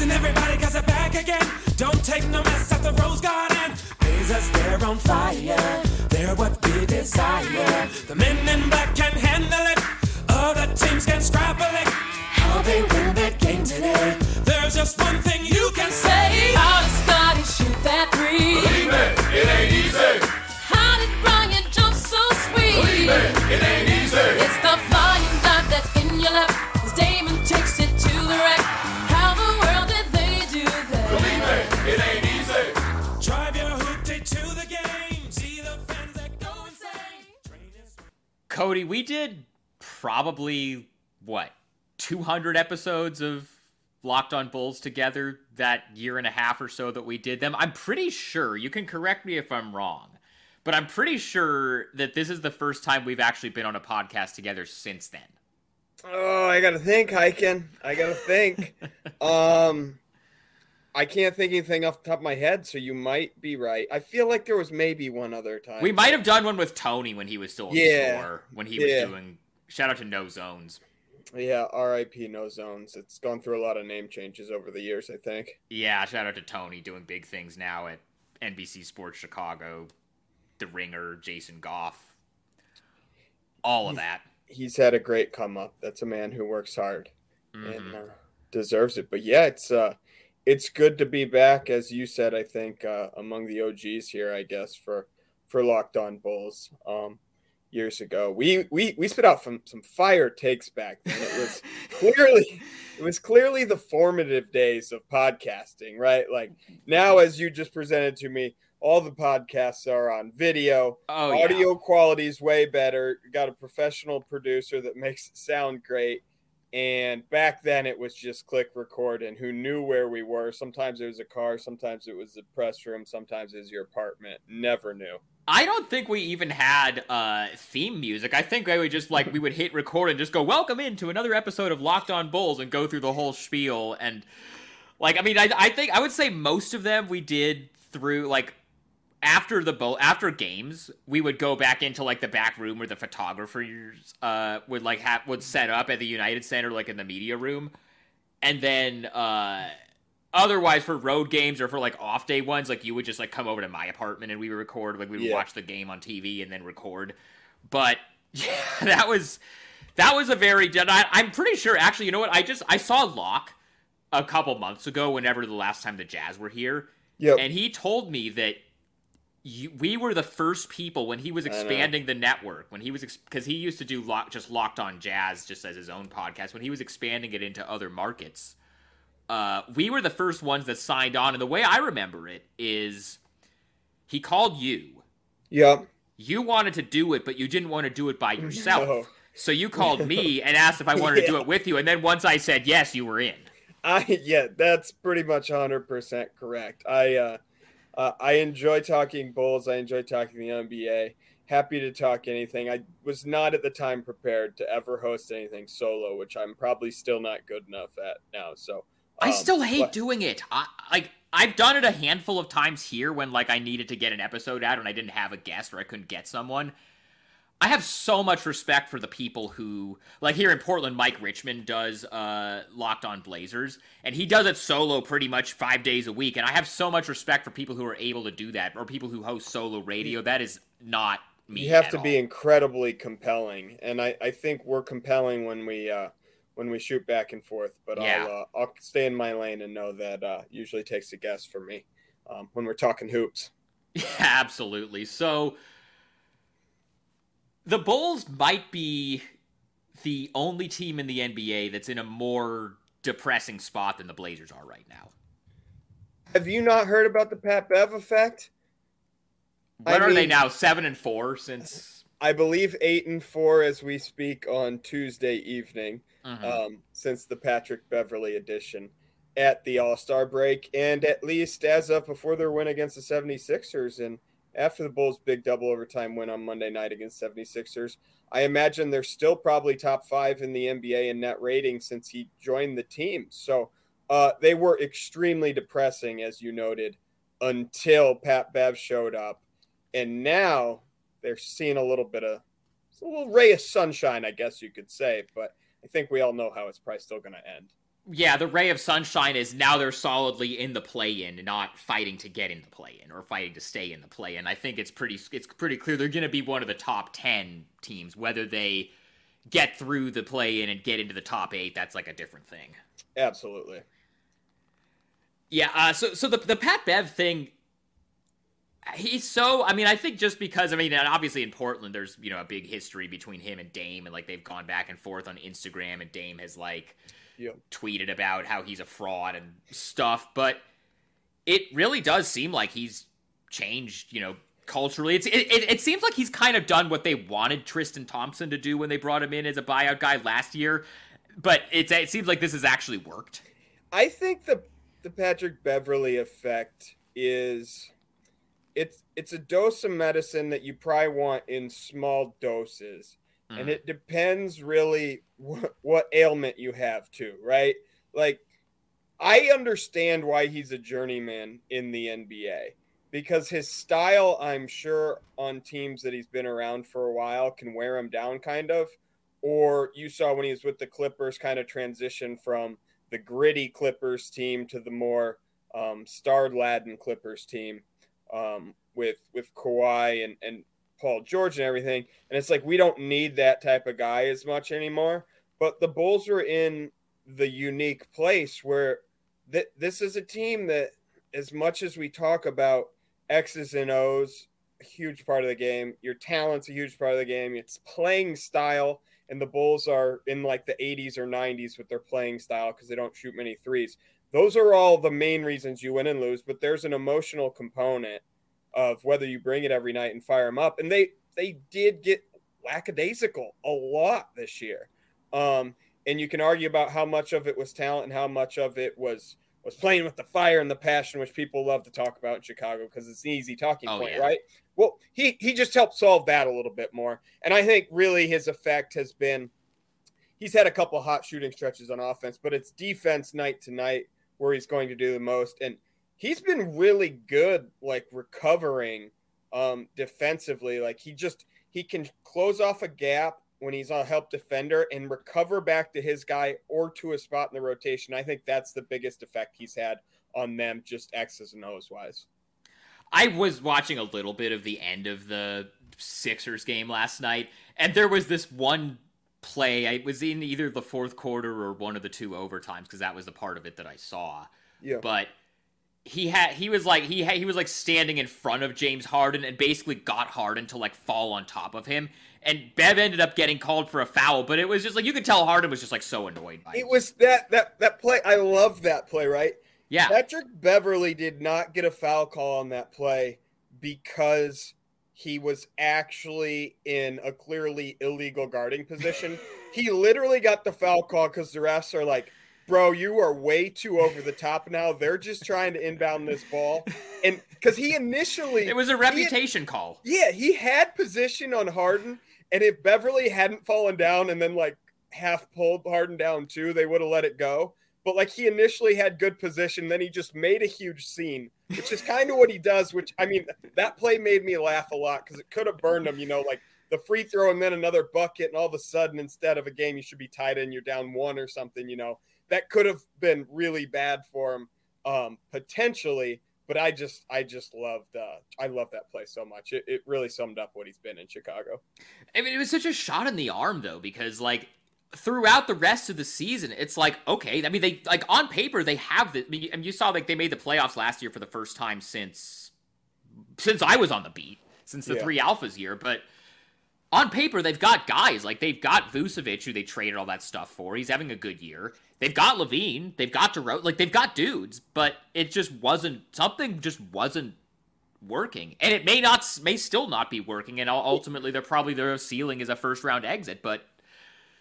Listen, everybody, cause they're back again. Don't take no mess at the Rose Garden. Blazers, they're on fire. They're what we desire. The men in black can handle it. Other teams can scrabble it. How they win that game today. There's just one thing Cody, we did probably what 200 episodes of Locked on Bulls together that year and a half or so that we did them. I'm pretty sure, you can correct me if I'm wrong, but I'm pretty sure that this is the first time we've actually been on a podcast together since then. Oh, I gotta think, Highkin. I gotta think. um, I can't think anything off the top of my head, so you might be right. I feel like there was maybe one other time. We might have done one with Tony when he was still Yeah. store, when he was doing shout out to No Zones. Yeah, R.I.P. No Zones. It's gone through a lot of name changes over the years. I think. Yeah, shout out to Tony doing big things now at NBC Sports Chicago, The Ringer, Jason Goff, all of that. He's had a great come up. That's a man who works hard Mhm. and uh, deserves it. But yeah, it's uh, it's good to be back, as you said. I think uh, among the OGs here, I guess for for Locked On Bulls. Um, years ago, we we we spit out from some fire takes back then. It was clearly it was clearly the formative days of podcasting, right? Like now, as you just presented to me, all the podcasts are on video. Oh, yeah. Audio quality is way better. Got a professional producer that makes it sound great. And back then it was just click record and who knew where we were. Sometimes it was a car, sometimes it was the press room, sometimes it was your apartment. Never knew. I don't think we even had uh, theme music. I think I would just like we would hit record and just go welcome into another episode of Locked On Bulls and go through the whole spiel and like I mean I I think I would say most of them we did through like after the bowl after games we would go back into like the back room where the photographers uh would like have would set up at the United Center like in the media room and then uh otherwise for road games or for like off day ones like you would just like come over to my apartment and we would record like we would Yeah. watch the game on tv and then record but yeah that was that was a very I, i'm pretty sure actually you know what i just i saw locke a couple months ago whenever the last time the jazz were here Yep. and he told me that you, we were the first people when he was expanding the network when he was because he used to do lock, just locked on jazz just as his own podcast when he was expanding it into other markets uh, we were the first ones that signed on. And the way i remember it is he called you. Yep. you wanted to do it but you didn't want to do it by yourself. No. so you called me and asked if i wanted to do it with you. And then once i said yes you were in. I yeah, that's pretty much 100% correct. I uh, uh I enjoy talking Bulls. I enjoy talking the NBA. Happy to talk anything. I was not at the time prepared to ever host anything solo, which I'm probably still not good enough at now. So I um, still hate but- doing it. I, like I've done it a handful of times here when like I needed to get an episode out and I didn't have a guest or I couldn't get someone. I have so much respect for the people who like here in Portland Mike Richmond does uh Locked on Blazers and he does it solo pretty much 5 days a week and I have so much respect for people who are able to do that or people who host solo radio. That is not me. you have to all. be incredibly compelling, and I I think we're compelling when we uh when we shoot back and forth. But Yeah. I'll uh, I'll stay in my lane and know that uh usually takes a guess for me um, when we're talking hoops. Yeah, absolutely. So the Bulls might be the only team in the NBA that's in a more depressing spot than the Blazers are right now. Have you not heard about the Pat Bev effect? I What are they now? Seven and four since. I believe eight and four as we speak on Tuesday evening, Mhm. um, since the Patrick Beverley edition at the All Star break. And at least as of before their win against the 76ers and after the Bulls' big double overtime win on Monday night against 76ers, I imagine they're still probably top five in the NBA in net rating since he joined the team. So uh, they were extremely depressing, as you noted, until Pat Bev showed up. And now they're seeing a little bit of a little ray of sunshine, I guess you could say. But I think we all know how it's probably still going to end. Yeah, the ray of sunshine is now they're solidly in the play-in, not fighting to get in the play-in or fighting to stay in the play-in. I think it's pretty it's pretty clear they're going to be one of the top 10 teams whether they get through the play-in and get into the top 8, that's like a different thing. Absolutely. Yeah, uh, so so the the Pat Bev thing he's so i mean i think just because i mean obviously in portland there's you know a big history between him and dame and like they've gone back and forth on instagram and dame has like Yep. tweeted about how he's a fraud and stuff but it really does seem like he's changed you know culturally it's it, it, it seems like he's kind of done what they wanted tristan thompson to do when they brought him in as a buyout guy last year but it's it seems like this has actually worked I think the the Patrick Beverley effect is it's it's a dose of medicine that you probably want in small doses. And Mhm. it depends really what, what ailment you have too, right? Like I understand why he's a journeyman in the NBA because his style, I'm sure, on teams that he's been around for a while can wear him down kind of. Or you saw when he was with the Clippers, kind of transition from the gritty Clippers team to the more um, star laden Clippers team um, with with Kawhi and, and Paul George and everything. And it's like we don't need that type of guy as much anymore. But the Bulls were in the unique place where th- this is a team that, as much as we talk about X's and O's, a huge part of the game, your talent's a huge part of the game, it's playing style. And the Bulls are in like the 80s or 90s with their playing style because they don't shoot many threes. Those are all the main reasons you win and lose, but there's an emotional component of whether you bring it every night and fire them up. And they they did get lackadaisical a lot this year. Um, and you can argue about how much of it was talent and how much of it was was playing with the fire and the passion, which people love to talk about in Chicago because it's an easy talking Oh, point, yeah. right? Well, he he just helped solve that a little bit more, and I think really his effect has been he's had a couple hot shooting stretches on offense, but it's defense night to night where he's going to do the most, and he's been really good, like recovering um, defensively. Like he just he can close off a gap when he's a help defender and recover back to his guy or to a spot in the rotation. I think that's the biggest effect he's had on them, just X's and O's wise. I was watching a little bit of the end of the Sixers game last night, and there was this one play. It was in either the fourth quarter or one of the two overtimes because that was the part of it that I saw. Yeah. But he had he was like he had, he was like standing in front of James Harden and basically got Harden to like fall on top of him. And Bev ended up getting called for a foul, but it was just like you could tell Harden was just like so annoyed by it. It was that that that play. I love that play, right? yeah. Patrick Beverley did not get a foul call on that play because he was actually in a clearly illegal guarding position. he literally got the foul call because the refs are like, bro, you are way too over the top now. They're just trying to inbound this ball. And because he initially It was a he had- reputation call. yeah, he had position on Harden, and if Beverley hadn't fallen down and then like half pulled Harden down too, they would have let it go. But like he initially had good position, then he just made a huge scene, which is kind of what he does. Which I mean, that play made me laugh a lot because it could have burned him. You know, like the free throw and then another bucket, and all of a sudden, instead of a game, you should be tied in, you're down one or something. You know, that could have been really bad for him um, potentially. But I just, I just loved, uh, I love that play so much. It, it really summed up what he's been in Chicago. I mean, it was such a shot in the arm though, because like throughout the rest of the season, it's like okay. I mean, they like on paper they have the. I mean, and you saw like they made the playoffs last year for the first time since since I was on the beat, since the Yeah. three alphas year. But on paper, they've got guys like they've got Vucevic, who they traded all that stuff for. He's having a good year. They've got LaVine. They've got DeRozan. Like they've got dudes, but it just wasn't something. Just wasn't working, and it may not, may still not be working. And ultimately, they're probably their ceiling is a first round exit. But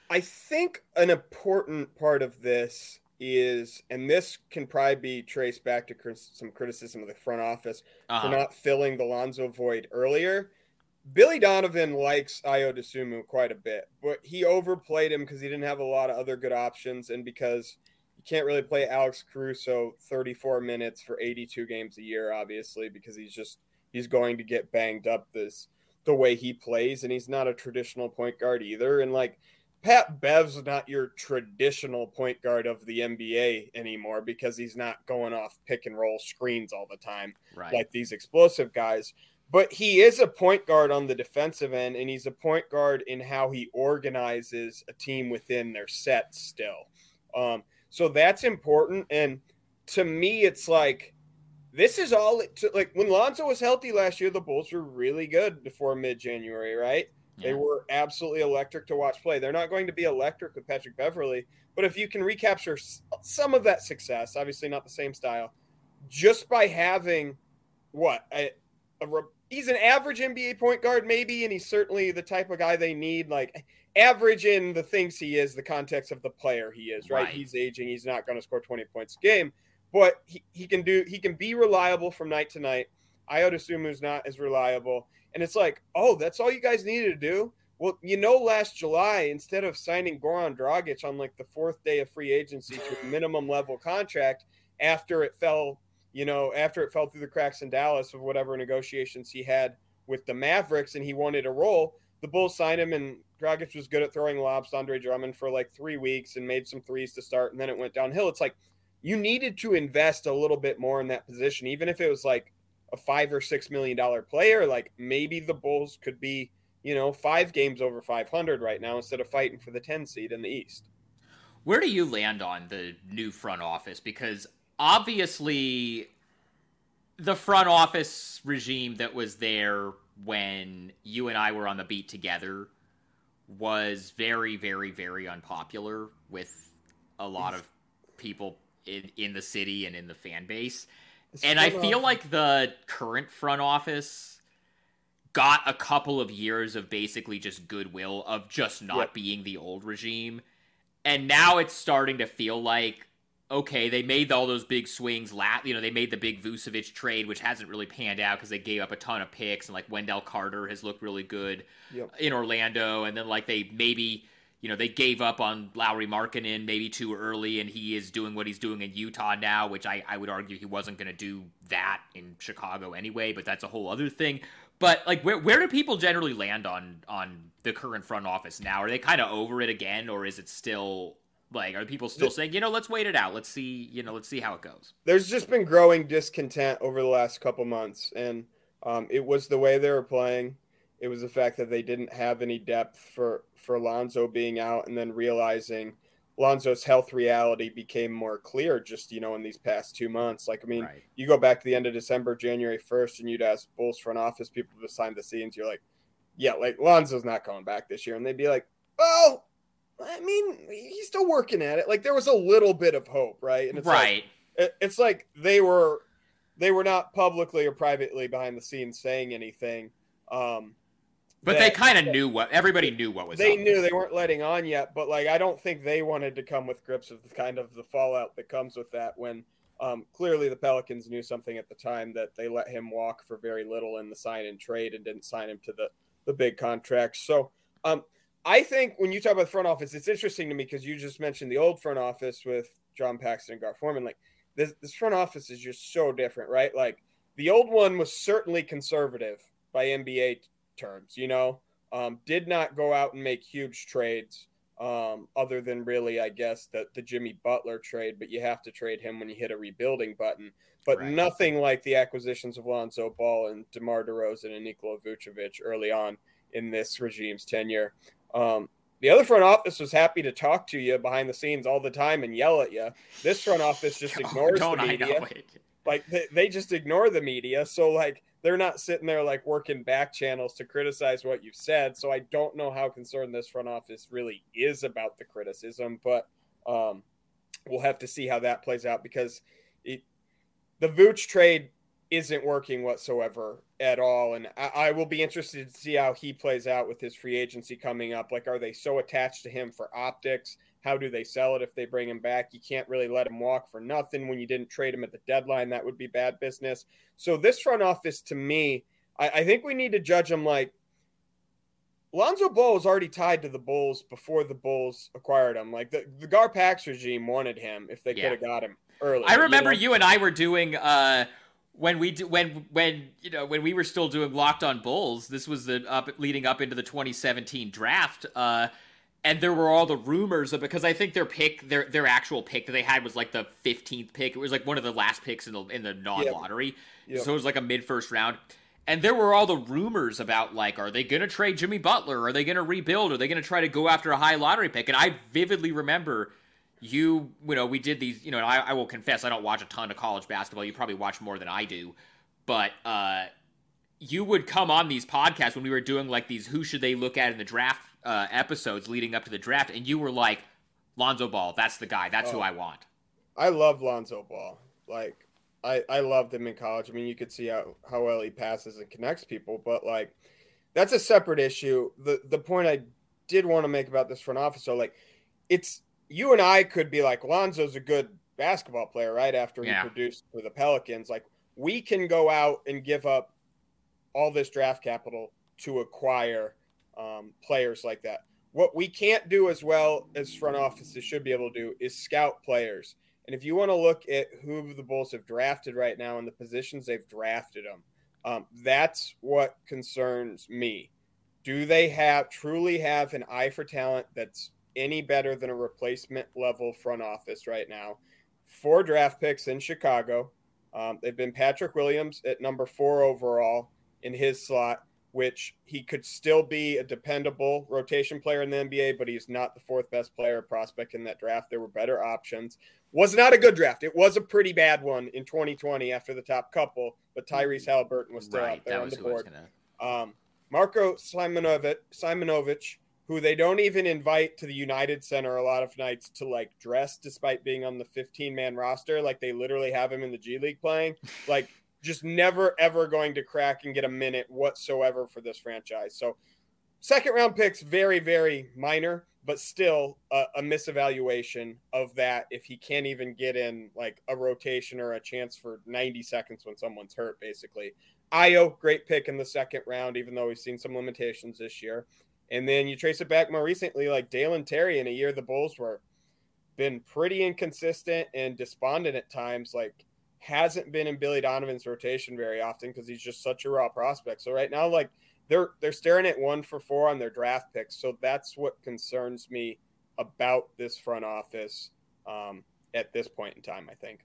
I think an important part of this is, and this can probably be traced back to some criticism of the front office uh for not filling the Lonzo void earlier. Billy Donovan likes Ayo Dosunmu quite a bit, but he overplayed him because he didn't have a lot of other good options, and because you can't really play Alex Caruso 34 minutes for 82 games a year, obviously, because he's just he's going to get banged up this the way he plays, and he's not a traditional point guard either. And like Pat Bev's not your traditional point guard of the NBA anymore because he's not going off pick and roll screens all the time Right. like these explosive guys. But he is a point guard on the defensive end, and he's a point guard in how he organizes a team within their set still. Um, so that's important. And to me, it's like this is all. Like when Lonzo was healthy last year, the Bulls were really good before mid January, right? They were absolutely electric to watch play. They're not going to be electric with Patrick Beverley, but if you can recapture s- some of that success, obviously not the same style, just by having what a, a he's an average NBA point guard maybe, and he's certainly the type of guy they need. Like average in the things he is, the context of the player he is. Right, Right. he's aging. He's not going to score twenty points a game, but he, he can do. He can be reliable from night to night. Ayo is not as reliable. And it's like, oh, that's all you guys needed to do. Well, you know, last July, instead of signing Goran Dragic on like the fourth day of free agency to a minimum level contract after it fell, you know, after it fell through the cracks in Dallas of whatever negotiations he had with the Mavericks and he wanted a role, the Bulls signed him and Dragic was good at throwing lobs to Andre Drummond for like three weeks and made some threes to start and then it went downhill. It's like you needed to invest a little bit more in that position, even if it was like a five or six million dollar player, like maybe the Bulls could be, you know, five games over 500 right now instead of fighting for the 10 seed in the East. Where do you land on the new front office? Because obviously, the front office regime that was there when you and I were on the beat together was very, very, very unpopular with a lot of people in, in the city and in the fan base. And I feel like the current front office got a couple of years of basically just goodwill of just not Yep. being the old regime. And now it's starting to feel like okay, they made all those big swings. Lat, you know, they made the big Vucevic trade, which hasn't really panned out because they gave up a ton of picks, and like Wendell Carter has looked really good Yep. in Orlando, and then like they maybe you know they gave up on Lauri Markkanen maybe too early, and he is doing what he's doing in Utah now, which I, I would argue he wasn't going to do that in Chicago anyway, but that's a whole other thing. But like, where where do people generally land on on the current front office now? Are they kind of over it again, or is it still like are the people still saying you know let's wait it out, let's see you know let's see how it goes? There's just been growing discontent over the last couple months, and um, it was the way they were playing. It was the fact that they didn't have any depth for for Lonzo being out, and then realizing Lonzo's health reality became more clear just you know in these past two months. Like I mean, Right. you go back to the end of December, January 1st, and you'd ask Bulls front office people behind the scenes, you're like, yeah, like Lonzo's not coming back this year. And they'd be like, well, I mean, he's still working at it. Like there was a little bit of hope, right? And it's like, right. it- it's like they were they were not publicly or privately behind the scenes saying anything. Um, But that- they kind of knew what everybody knew what was. they knew they weren't letting on yet, but like I don't think they wanted to come with grips of the kind of the fallout that comes with that when um, clearly the Pelicans knew something at the time that they let him walk for very little in the sign and trade and didn't sign him to the the big contracts. So um, I think when you talk about the front office, it's interesting to me because you just mentioned the old front office with John Paxson and Gar Forman. Like this, this front office is just so different, right? Like the old one was certainly conservative by NBA terms, you know, um, did not go out and make huge trades. Um, other than really, I guess the the Jimmy Butler trade, but you have to trade him when you hit a rebuilding button. But Right. nothing like the acquisitions of Lonzo Ball and DeMar DeRozan and Nikola Vucevic early on in this regime's tenure. Um, the other front office was happy to talk to you behind the scenes all the time and yell at you. This front office just ignores Don't the media. like they, they just ignore the media. So like they're not sitting there like working back channels to criticize what you've said. So i don't know how concerned this front office really is about the criticism but um we'll have to see how that plays out because it the Vooch trade isn't working whatsoever at all and I, I will be interested to see how he plays out with his free agency coming up like are they so attached to him for optics how do they sell it if they bring him back? You can't really let him walk for nothing when you didn't trade him at the deadline. That would be bad business. So this front office, to me, I, I think we need to judge him like Lonzo Ball was already tied to the Bulls before the Bulls acquired him. Like the, the Gar Pax regime wanted him if they Yeah. could have got him early. I remember know? you and I were doing uh when we do, when when you know when we were still doing Locked On Bulls. This was the up leading up into the 2017 draft. Uh, and there were all the rumors of because I think their pick, their their actual pick that they had was like the fifteenth pick. It was like one of the last picks in the in the non lottery, Yep. so it was like a mid first round. And there were all the rumors about like, are they going to trade Jimmy Butler? Are they going to rebuild? Are they going to try to go after a high lottery pick? And I vividly remember you, you know, we did these. You know, I, I will confess, I don't watch a ton of college basketball. You probably watch more than I do, but uh, you would come on these podcasts when we were doing like these who should they look at in the draft uh, episodes leading up to the draft, and you were like, Lonzo Ball, that's the guy, that's who Oh. I want. I love Lonzo Ball. Like I I loved him in college. I mean, you could see how how well he passes and connects people, but like that's a separate issue. The the point I did want to make about this front office, so like it's you and I could be like Lonzo's a good basketball player, right? After he Yeah. produced for the Pelicans, like we can go out and give up all this draft capital to acquire um, players like that. What we can't do as well as front offices should be able to do is scout players. And if you want to look at who the Bulls have drafted right now and the positions they've drafted them, um, that's what concerns me. Do they have truly have an eye for talent that's any better than a replacement level front office right now? Four draft picks in Chicago. Um, they've been Patrick Williams at number four overall in his slot, which he could still be a dependable rotation player in the NBA, but he's not the fourth best player prospect in that draft. There were better options. Was not a good draft. It was a pretty bad one in 2020 after the top couple, but Tyrese Halliburton was still out there on the who I was board. gonna. Um, Marko Simonovic, Simonovic, who they don't even invite to the United Center a lot of nights to like dress despite being on the 15 man roster. Like they literally have him in the G League playing. Like just never ever going to crack and get a minute whatsoever for this franchise. So second round picks, very, very minor, but still a, a misevaluation of that if he can't even get in like a rotation or a chance for 90 seconds when someone's hurt, basically. Ayo, great pick in the second round, even though we've seen some limitations this year. And then you trace it back more recently, like Dalen Terry in a year the Bulls were been pretty inconsistent and despondent at times. Like hasn't been in Billy Donovan's rotation very often because he's just such a raw prospect. So right now, like they're they're staring at one for four on their draft picks. So that's what concerns me about this front office um, at this point in time. I think.